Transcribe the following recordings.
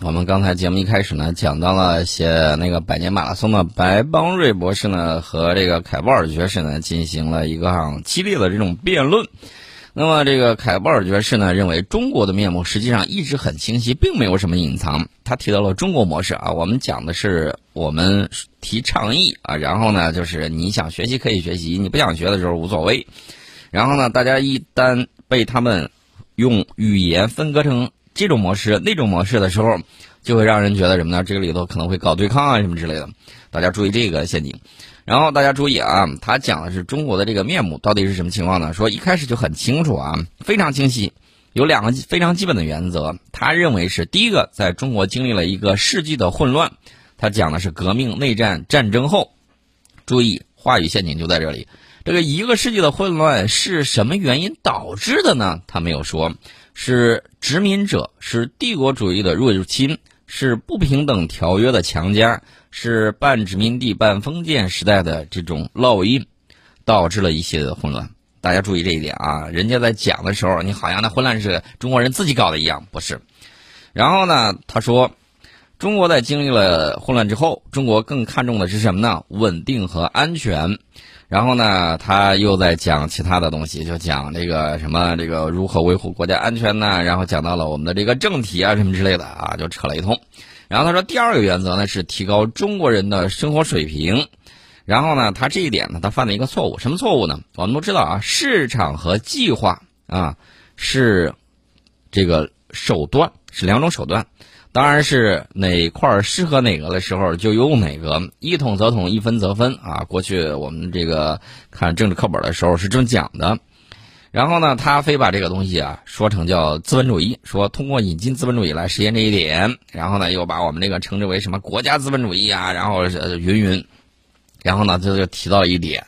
我们刚才节目一开始呢，讲到了写那个百年马拉松的白邦瑞博士呢，和这个凯鲍尔爵士呢进行了一个激烈的这种辩论。那么这个凯鲍尔爵士呢，认为中国的面目实际上一直很清晰，并没有什么隐藏。他提到了中国模式啊，我们讲的是我们提倡议啊，然后呢，就是你想学习可以学习，你不想学的时候无所谓。然后呢，大家一旦被他们用语言分割成这种模式、那种模式的时候，就会让人觉得什么呢？这个里头可能会搞对抗啊什么之类的。大家注意这个陷阱。然后大家注意啊，他讲的是中国的这个面目到底是什么情况呢？说一开始就很清楚啊，非常清晰，有两个非常基本的原则。他认为是第一个，在中国经历了一个世纪的混乱，他讲的是革命、内战、战争后。注意，话语陷阱就在这里。这个一个世纪的混乱是什么原因导致的呢？他没有说，是殖民者，是帝国主义的入侵，是不平等条约的强加。是半殖民地半封建时代的这种烙印，导致了一系列的混乱。大家注意这一点啊！人家在讲的时候，你好像那混乱是中国人自己搞的一样，不是。然后呢，他说，中国在经历了混乱之后，中国更看重的是什么呢？稳定和安全。然后呢，他又在讲其他的东西，就讲这个什么这个如何维护国家安全呢？然后讲到了我们的这个政体啊什么之类的啊，就扯了一通。然后他说，第二个原则呢是提高中国人的生活水平。然后呢，他这一点呢，他犯了一个错误，什么错误呢？我们都知道啊，市场和计划啊是这个手段，是两种手段。当然是哪块适合哪个的时候就用哪个，一统则统，一分则分啊。过去我们这个看政治课本的时候是这么讲的。然后呢，他非把这个东西啊说成叫资本主义，说通过引进资本主义来实现这一点。然后呢，又把我们这个称之为什么国家资本主义啊，然后云云。然后呢，他就提到一点，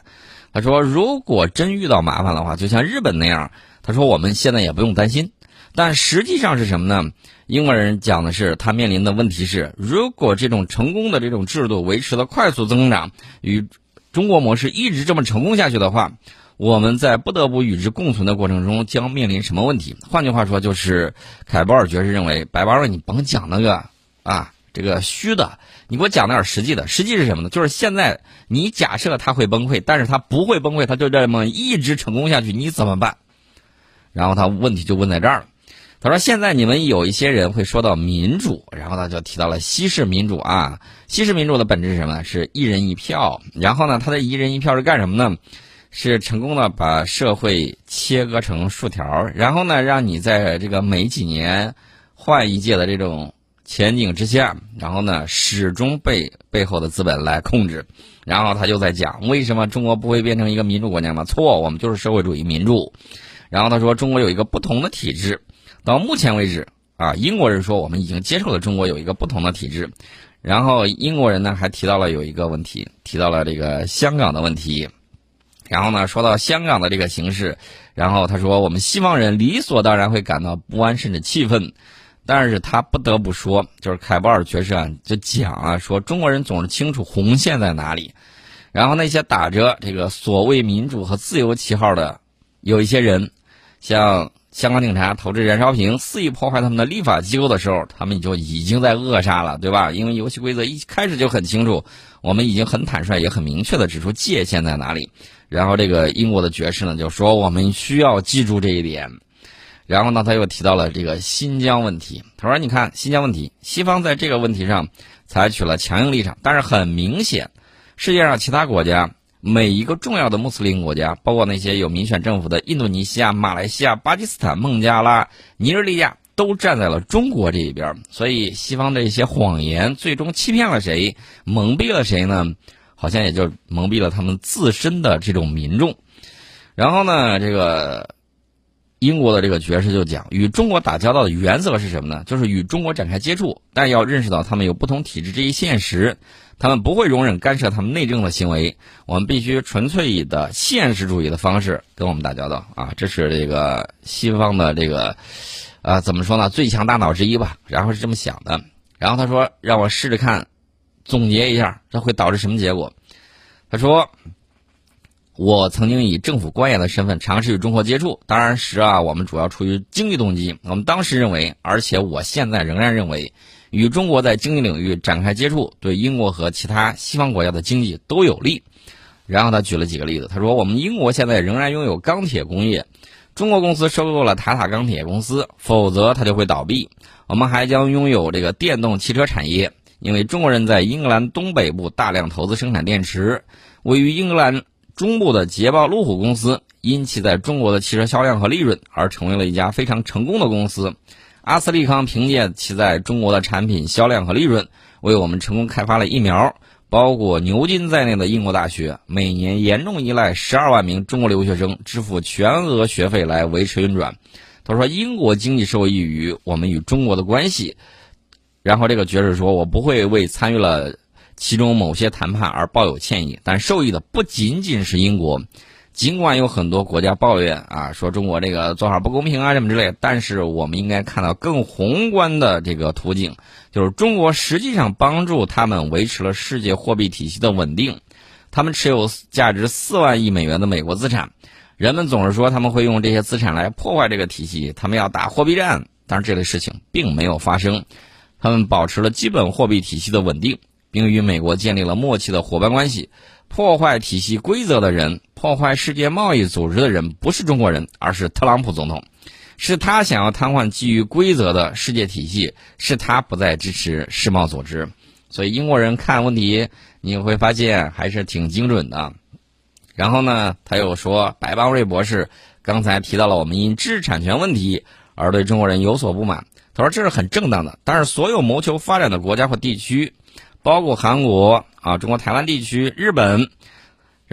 他说如果真遇到麻烦的话，就像日本那样，他说我们现在也不用担心。但实际上是什么呢？英国人讲的是他面临的问题是，如果这种成功的这种制度维持了快速增长，与中国模式一直这么成功下去的话。我们在不得不与之共存的过程中，将面临什么问题？换句话说，就是凯博尔爵士认为，白巴瑞，你甭讲那个啊，这个虚的，你给我讲点实际的。实际是什么呢？就是现在你假设他会崩溃，但是他不会崩溃，他就这么一直成功下去，你怎么办？然后他问题就问在这儿了。他说：“现在你们有一些人会说到民主，然后他就提到了西式民主啊。西式民主的本质是什么呢？是一人一票。然后呢，他的一人一票是干什么呢？”是成功的把社会切割成竖条，然后呢，让你在这个每几年换一届的这种前景之下，然后呢，始终被背后的资本来控制。然后他就在讲，为什么中国不会变成一个民主国家吗？错，我们就是社会主义民主。然后他说，中国有一个不同的体制。到目前为止，啊，英国人说我们已经接受了中国有一个不同的体制。然后英国人呢还提到了有一个问题，提到了这个香港的问题。然后呢，说到香港的这个形势，然后他说，我们西方人理所当然会感到不安甚至气愤，但是他不得不说，就是凯博尔爵士啊，就讲啊，说中国人总是清楚红线在哪里，然后那些打着这个所谓民主和自由旗号的有一些人，像香港警察投掷燃烧瓶肆意破坏他们的立法机构的时候，他们就已经在扼杀了，对吧？因为游戏规则一开始就很清楚，我们已经很坦率也很明确的指出界限在哪里。然后这个英国的爵士呢就说我们需要记住这一点，然后呢他又提到了这个新疆问题。他说：“你看新疆问题，西方在这个问题上采取了强硬立场，但是很明显，世界上其他国家每一个重要的穆斯林国家，包括那些有民选政府的印度尼西亚、马来西亚、巴基斯坦、孟加拉、尼日利亚，都站在了中国这一边。所以西方的一些谎言最终欺骗了谁，蒙蔽了谁呢？”好像也就蒙蔽了他们自身的这种民众，然后呢，这个英国的这个爵士就讲，与中国打交道的原则是什么呢？就是与中国展开接触，但要认识到他们有不同体制这一现实，他们不会容忍干涉他们内政的行为。我们必须纯粹以的现实主义的方式跟我们打交道啊！这是这个西方的这个啊，怎么说呢？最强大脑之一吧。然后是这么想的。然后他说，让我试着看。总结一下，这会导致什么结果？他说：“我曾经以政府官员的身份尝试与中国接触，当然时啊，我们主要出于经济动机。我们当时认为，而且我现在仍然认为，与中国在经济领域展开接触，对英国和其他西方国家的经济都有利。然后他举了几个例子，他说：“我们英国现在仍然拥有钢铁工业，中国公司收购了塔塔钢铁公司，否则它就会倒闭。我们还将拥有这个电动汽车产业，因为中国人在英格兰东北部大量投资生产电池。位于英格兰中部的捷豹路虎公司，因其在中国的汽车销量和利润而成为了一家非常成功的公司。”阿斯利康凭借其在中国的产品销量和利润，为我们成功开发了疫苗。包括牛津在内的英国大学每年严重依赖十二万名中国留学生支付全额学费来维持运转。他说：“英国经济受益于我们与中国的关系。”然后这个爵士说：“我不会为参与了其中某些谈判而抱有歉意，但受益的不仅仅是英国。”尽管有很多国家抱怨啊，说中国这个做法不公平啊，什么之类，但是我们应该看到更宏观的这个途径，就是中国实际上帮助他们维持了世界货币体系的稳定。他们持有价值四万亿美元的美国资产，人们总是说他们会用这些资产来破坏这个体系，他们要打货币战，但是这类事情并没有发生。他们保持了基本货币体系的稳定，并与美国建立了默契的伙伴关系。破坏体系规则的人，破坏世界贸易组织的人，不是中国人，而是特朗普总统。是他想要瘫痪基于规则的世界体系，是他不再支持世贸组织。所以英国人看问题，你会发现还是挺精准的。然后呢，他又说，白邦瑞博士刚才提到了我们因知识产权问题而对中国人有所不满。他说这是很正当的，但是所有谋求发展的国家或地区。包括韩国啊，中国台湾地区、日本，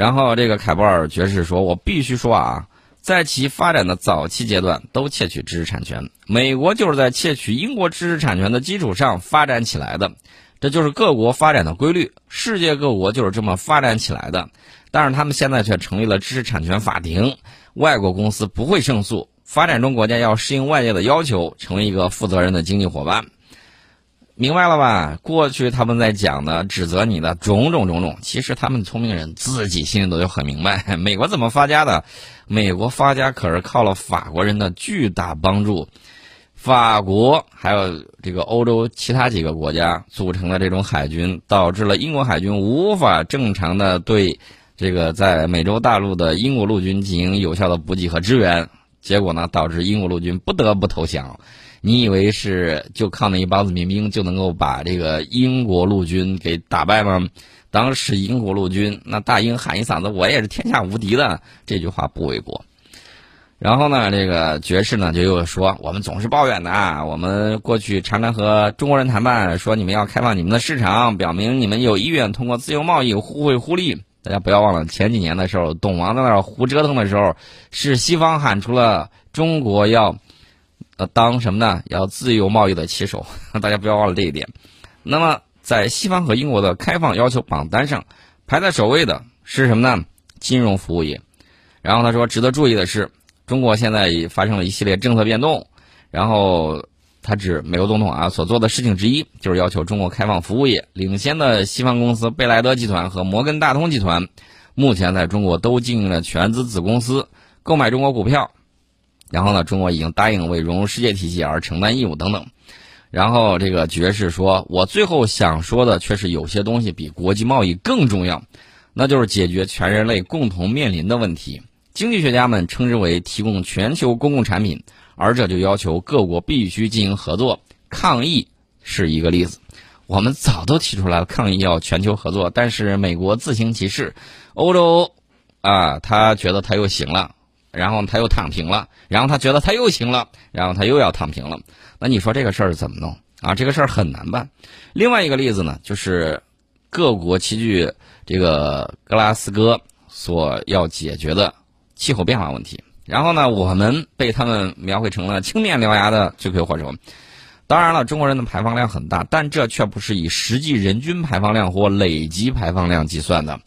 然后这个凯博尔爵士说：“我必须说啊，在其发展的早期阶段都窃取知识产权。美国就是在窃取英国知识产权的基础上发展起来的，这就是各国发展的规律。世界各国就是这么发展起来的。但是他们现在却成立了知识产权法庭，外国公司不会胜诉。发展中国家要适应外界的要求，成为一个负责任的经济伙伴。”明白了吧？过去他们在讲的、指责你的种种种种，其实他们聪明人自己心里都有很明白。美国怎么发家的？美国发家可是靠了法国人的巨大帮助。法国还有这个欧洲其他几个国家组成的这种海军，导致了英国海军无法正常的对这个在美洲大陆的英国陆军进行有效的补给和支援。结果呢，导致英国陆军不得不投降。你以为是就靠那一帮子民兵就能够把这个英国陆军给打败吗？当时英国陆军那大英喊一嗓子，我也是天下无敌的，这句话不为过。然后呢，这个爵士呢就又说，我们总是抱怨的啊，我们过去常常和中国人谈判，说你们要开放你们的市场，表明你们有意愿通过自由贸易互惠互利。大家不要忘了，前几年的时候，董王在那儿胡折腾的时候，是西方喊出了中国要。呃当什么呢？要自由贸易的旗手，大家不要忘了这一点。那么，在西方和英国的开放要求榜单上，排在首位的是什么呢？金融服务业。然后他说，值得注意的是，中国现在已发生了一系列政策变动。然后他指美国总统啊所做的事情之一，就是要求中国开放服务业。领先的西方公司贝莱德集团和摩根大通集团，目前在中国都经营了全资子公司，购买中国股票。然后呢，中国已经答应为融入世界体系而承担义务等等。然后这个爵士说：“我最后想说的却是有些东西比国际贸易更重要，那就是解决全人类共同面临的问题。经济学家们称之为提供全球公共产品，而这就要求各国必须进行合作。抗疫是一个例子，我们早都提出来了，抗疫要全球合作，但是美国自行其事，欧洲啊，他觉得他又行了。”然后他又躺平了，然后他觉得他又行了，然后他又要躺平了。那你说这个事儿怎么弄啊？这个事儿很难办。另外一个例子呢，就是各国齐聚这个格拉斯哥所要解决的气候变化问题。然后呢，我们被他们描绘成了青面獠牙的罪魁祸首。当然了，中国人的排放量很大，但这却不是以实际人均排放量或累积排放量计算的。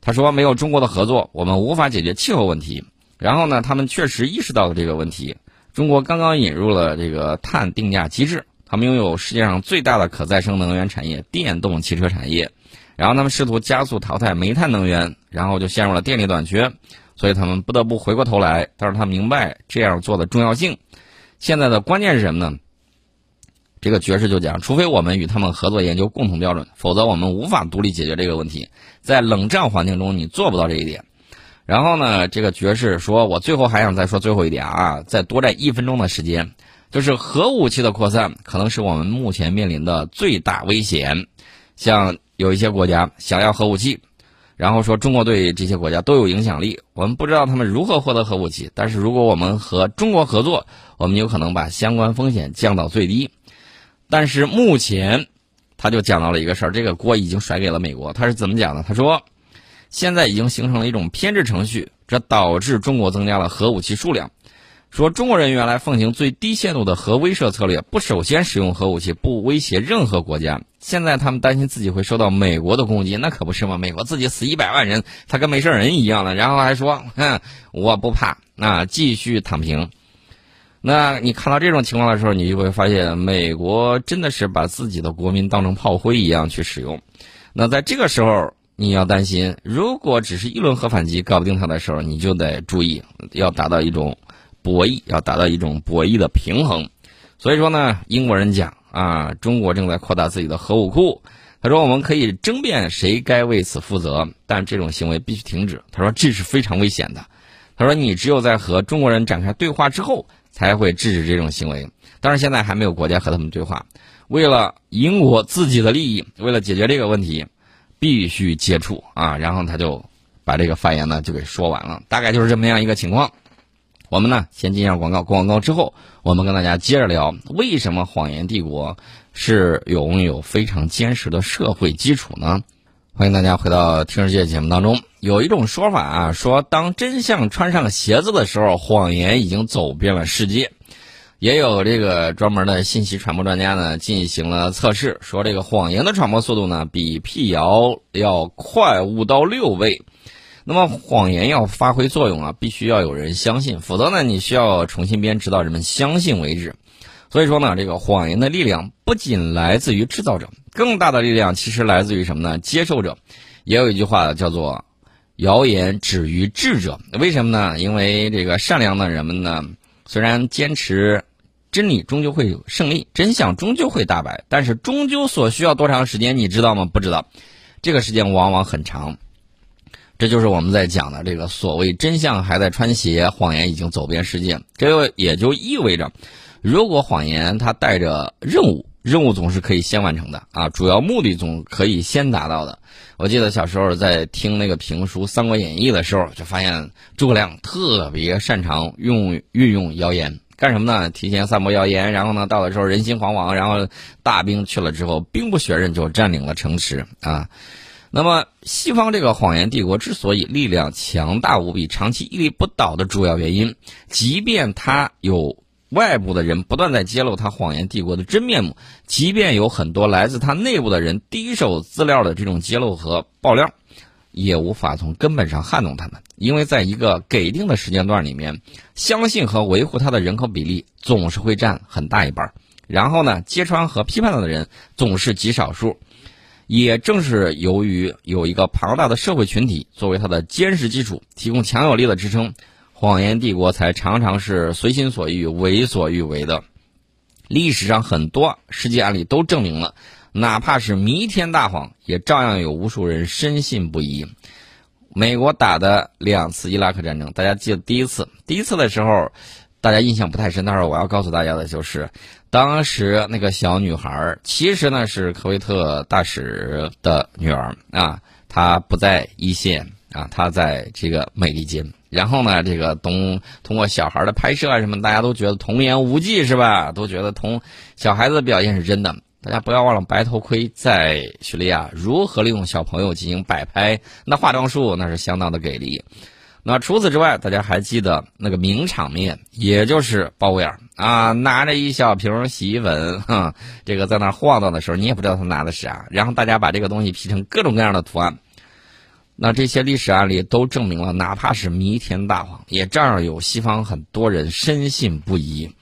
他说，没有中国的合作，我们无法解决气候问题。然后呢，他们确实意识到了这个问题。中国刚刚引入了这个碳定价机制，他们拥有世界上最大的可再生能源产业——电动汽车产业。然后他们试图加速淘汰煤炭能源，然后就陷入了电力短缺，所以他们不得不回过头来。但是他明白这样做的重要性。现在的关键是什么呢？这个爵士就讲，除非我们与他们合作研究共同标准，否则我们无法独立解决这个问题。在冷战环境中，你做不到这一点。然后呢，这个爵士说，我最后还想再说最后一点啊，再多占一分钟的时间，就是核武器的扩散可能是我们目前面临的最大危险。像有一些国家想要核武器，然后说中国对这些国家都有影响力，我们不知道他们如何获得核武器，但是如果我们和中国合作，我们有可能把相关风险降到最低。但是目前，他就讲到了一个事儿，这个锅已经甩给了美国。他是怎么讲的？他说，现在已经形成了一种偏执程序，这导致中国增加了核武器数量。说中国人原来奉行最低限度的核威慑策略，不首先使用核武器，不威胁任何国家。现在他们担心自己会受到美国的攻击，那可不是吗？美国自己死一百万人，他跟没事人一样了，然后还说，哼，我不怕，那继续躺平。那你看到这种情况的时候，你就会发现，美国真的是把自己的国民当成炮灰一样去使用。那在这个时候，你要担心，如果只是一轮核反击搞不定他的时候，你就得注意，要达到一种博弈，要达到一种博弈的平衡。所以说呢，英国人讲啊，中国正在扩大自己的核武库。他说，我们可以争辩谁该为此负责，但这种行为必须停止。他说，这是非常危险的。他说，你只有在和中国人展开对话之后。才会制止这种行为，但是现在还没有国家和他们对话。为了英国自己的利益，为了解决这个问题，必须接触啊！然后他就把这个发言呢就给说完了，大概就是这么样一个情况。我们呢先进一下广告，广告之后我们跟大家接着聊，为什么谎言帝国是拥有非常坚实的社会基础呢？欢迎大家回到《听世界》节目当中。有一种说法啊，说当真相穿上鞋子的时候，谎言已经走遍了世界。也有这个专门的信息传播专家呢，进行了测试，说这个谎言的传播速度呢，比辟谣要快五到六倍。那么谎言要发挥作用啊，必须要有人相信，否则呢，你需要重新编，直到人们相信为止。所以说呢，这个谎言的力量不仅来自于制造者。更大的力量其实来自于什么呢？接受者，也有一句话叫做“谣言止于智者”。为什么呢？因为这个善良的人们呢，虽然坚持真理终究会胜利，真相终究会大白，但是终究所需要多长时间，你知道吗？不知道，这个时间往往很长。这就是我们在讲的这个所谓“真相还在穿鞋，谎言已经走遍世界”。这就也就意味着，如果谎言它带着任务。任务总是可以先完成的啊，主要目的总可以先达到的。我记得小时候在听那个评书《三国演义》的时候，就发现诸葛亮特别擅长用运用谣言，干什么呢？提前散播谣言，然后呢，到的时候人心惶惶，然后大兵去了之后，兵不血刃就占领了城池啊。那么，西方这个谎言帝国之所以力量强大无比、长期屹立不倒的主要原因，即便它有。外部的人不断在揭露他谎言帝国的真面目，即便有很多来自他内部的人第一手资料的这种揭露和爆料，也无法从根本上撼动他们，因为在一个给定的时间段里面，相信和维护他的人口比例总是会占很大一半，然后呢，揭穿和批判他的人总是极少数。也正是由于有一个庞大的社会群体作为他的坚实基础，提供强有力的支撑。谎言帝国才常常是随心所欲、为所欲为的。历史上很多实际案例都证明了，哪怕是弥天大谎，也照样有无数人深信不疑。美国打的两次伊拉克战争，大家记得第一次，第一次的时候，大家印象不太深。但是我要告诉大家的就是，当时那个小女孩其实呢是科威特大使的女儿啊，她不在一线啊，她在这个美利坚。然后呢，这个东通过小孩的拍摄啊什么，大家都觉得童言无忌是吧？都觉得童小孩子的表现是真的。大家不要忘了，白头盔在叙利亚如何利用小朋友进行摆拍，那化妆术那是相当的给力。那除此之外，大家还记得那个名场面，也就是鲍威尔啊，拿着一小瓶洗衣粉，哈，这个在那晃荡的时候，你也不知道他拿的是啥。然后大家把这个东西 P 成各种各样的图案。那这些历史案例都证明了，哪怕是弥天大谎，也照样有西方很多人深信不疑。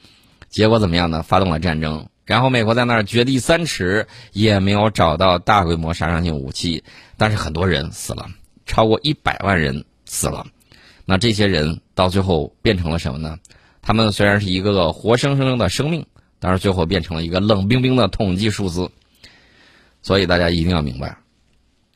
结果怎么样呢？发动了战争，然后美国在那儿掘地三尺，也没有找到大规模杀伤性武器，但是很多人死了，超过一百万人死了。那这些人到最后变成了什么呢？他们虽然是一个个活生生的生命，但是最后变成了一个冷冰冰的统计数字。所以大家一定要明白。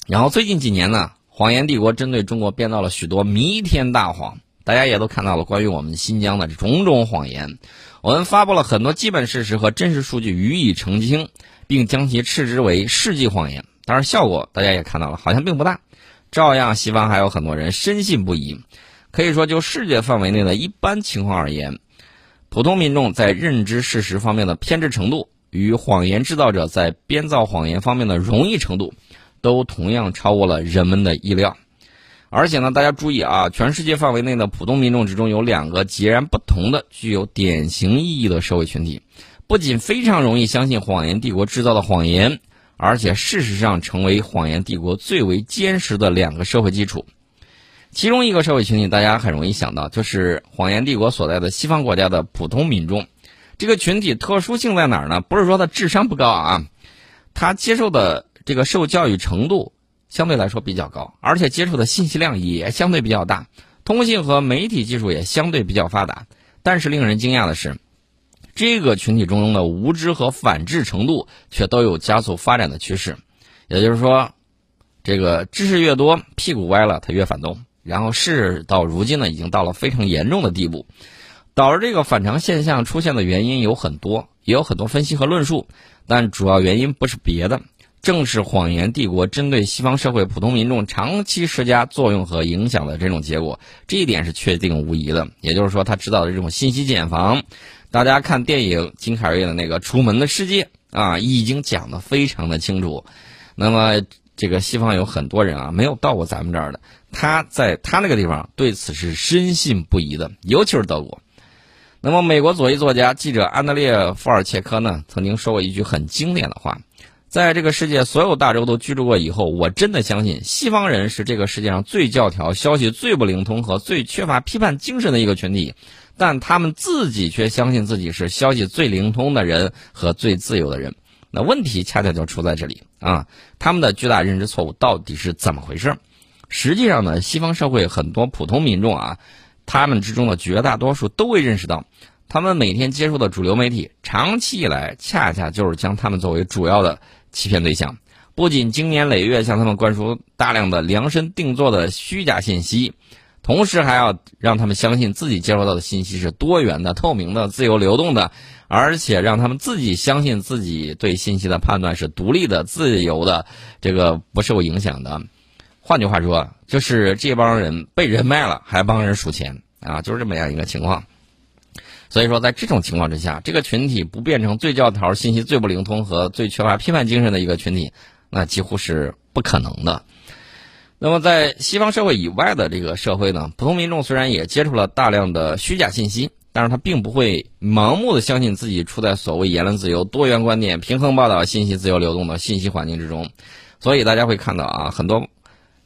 然后最近几年呢，谎言帝国针对中国编造了许多弥天大谎，大家也都看到了关于我们新疆的种种谎言。我们发布了很多基本事实和真实数据予以澄清，并将其斥之为世纪谎言。当然，效果大家也看到了，好像并不大。照样，西方还有很多人深信不疑。可以说，就世界范围内的一般情况而言，普通民众在认知事实方面的偏执程度。与谎言制造者在编造谎言方面的容易程度，都同样超过了人们的意料。而且呢，大家注意啊，全世界范围内的普通民众之中有两个截然不同的、具有典型意义的社会群体，不仅非常容易相信谎言帝国制造的谎言，而且事实上成为谎言帝国最为坚实的两个社会基础。其中一个社会群体，大家很容易想到，就是谎言帝国所在的西方国家的普通民众。这个群体特殊性在哪儿呢？不是说他智商不高啊，他接受的这个受教育程度相对来说比较高，而且接触的信息量也相对比较大，通信和媒体技术也相对比较发达。但是令人惊讶的是，这个群体中的无知和反智程度却都有加速发展的趋势。也就是说，这个知识越多，屁股歪了他越反动。然后事到如今呢，已经到了非常严重的地步。导致这个反常现象出现的原因有很多，也有很多分析和论述，但主要原因不是别的，正是谎言帝国针对西方社会普通民众长期施加作用和影响的这种结果。这一点是确定无疑的。也就是说，他知道的这种信息茧房，大家看电影金凯瑞的那个《楚门的世界》啊，已经讲得非常的清楚。那么，这个西方有很多人啊，没有到过咱们这儿的，他在他那个地方对此是深信不疑的，尤其是德国。那么，美国左翼作家、记者安德烈·福尔切科呢，曾经说过一句很经典的话：“在这个世界所有大洲都居住过以后，我真的相信西方人是这个世界上最教条、消息最不灵通和最缺乏批判精神的一个群体，但他们自己却相信自己是消息最灵通的人和最自由的人。那问题恰恰就出在这里啊！他们的巨大认知错误到底是怎么回事？实际上呢，西方社会很多普通民众啊。”他们之中的绝大多数都会认识到，他们每天接触的主流媒体，长期以来恰恰就是将他们作为主要的欺骗对象。不仅经年累月向他们灌输大量的量身定做的虚假信息，同时还要让他们相信自己接收到的信息是多元的、透明的、自由流动的，而且让他们自己相信自己对信息的判断是独立的、自由的，这个不受影响的。换句话说，就是这帮人被人卖了，还帮人数钱啊，就是这么样一个情况。所以说，在这种情况之下，这个群体不变成最教条、信息最不灵通和最缺乏批判精神的一个群体，那几乎是不可能的。那么，在西方社会以外的这个社会呢，普通民众虽然也接触了大量的虚假信息，但是他并不会盲目的相信自己处在所谓言论自由、多元观点、平衡报道、信息自由流动的信息环境之中。所以大家会看到啊，很多。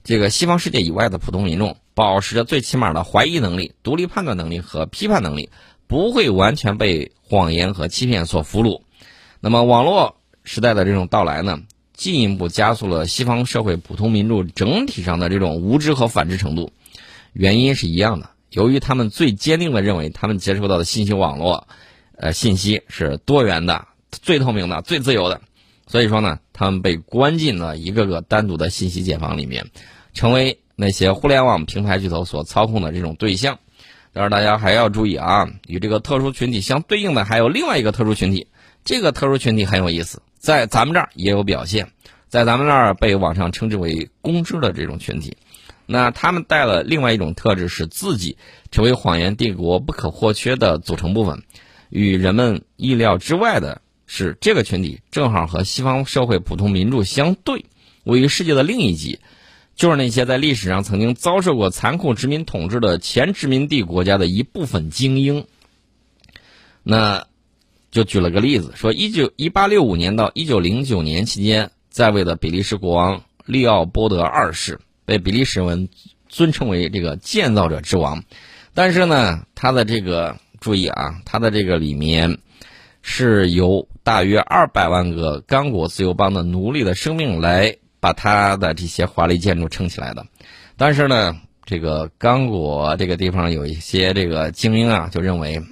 这个西方世界以外的普通民众，保持着最起码的怀疑能力、独立判断能力和批判能力，不会完全被谎言和欺骗所俘虏。那么，网络时代的这种到来呢，进一步加速了西方社会普通民众整体上的这种无知和反智程度。原因是一样的，由于他们最坚定的认为他们接收到的信息网络，呃，信息是多元的、最透明的、最自由的，所以说呢，他们被关进了一个个单独的信息茧房里面。成为那些互联网平台巨头所操控的这种对象，但是大家还要注意啊，与这个特殊群体相对应的还有另外一个特殊群体，这个特殊群体很有意思，在咱们这儿也有表现，在咱们那儿被网上称之为“公知”的这种群体，那他们带了另外一种特质，使自己成为谎言帝国不可或缺的组成部分。与人们意料之外的是，这个群体正好和西方社会普通民众相对，位于世界的另一极。就是那些在历史上曾经遭受过残酷殖民统治的前殖民地国家的一部分精英。那，就举了个例子，说一九一八六五年到一九零九年期间在位的比利时国王利奥波德二世，被比利时人尊称为这个建造者之王。但是呢，他的这个注意啊，他的这个里面是由大约二百万个刚果自由邦的奴隶的生命来。把他的这些华丽建筑撑起来的，但是呢，这个刚果这个地方有一些这个精英啊，就认为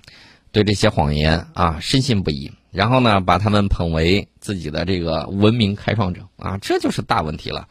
对这些谎言啊深信不疑，然后呢把他们捧为自己的这个文明开创者啊，这就是大问题了。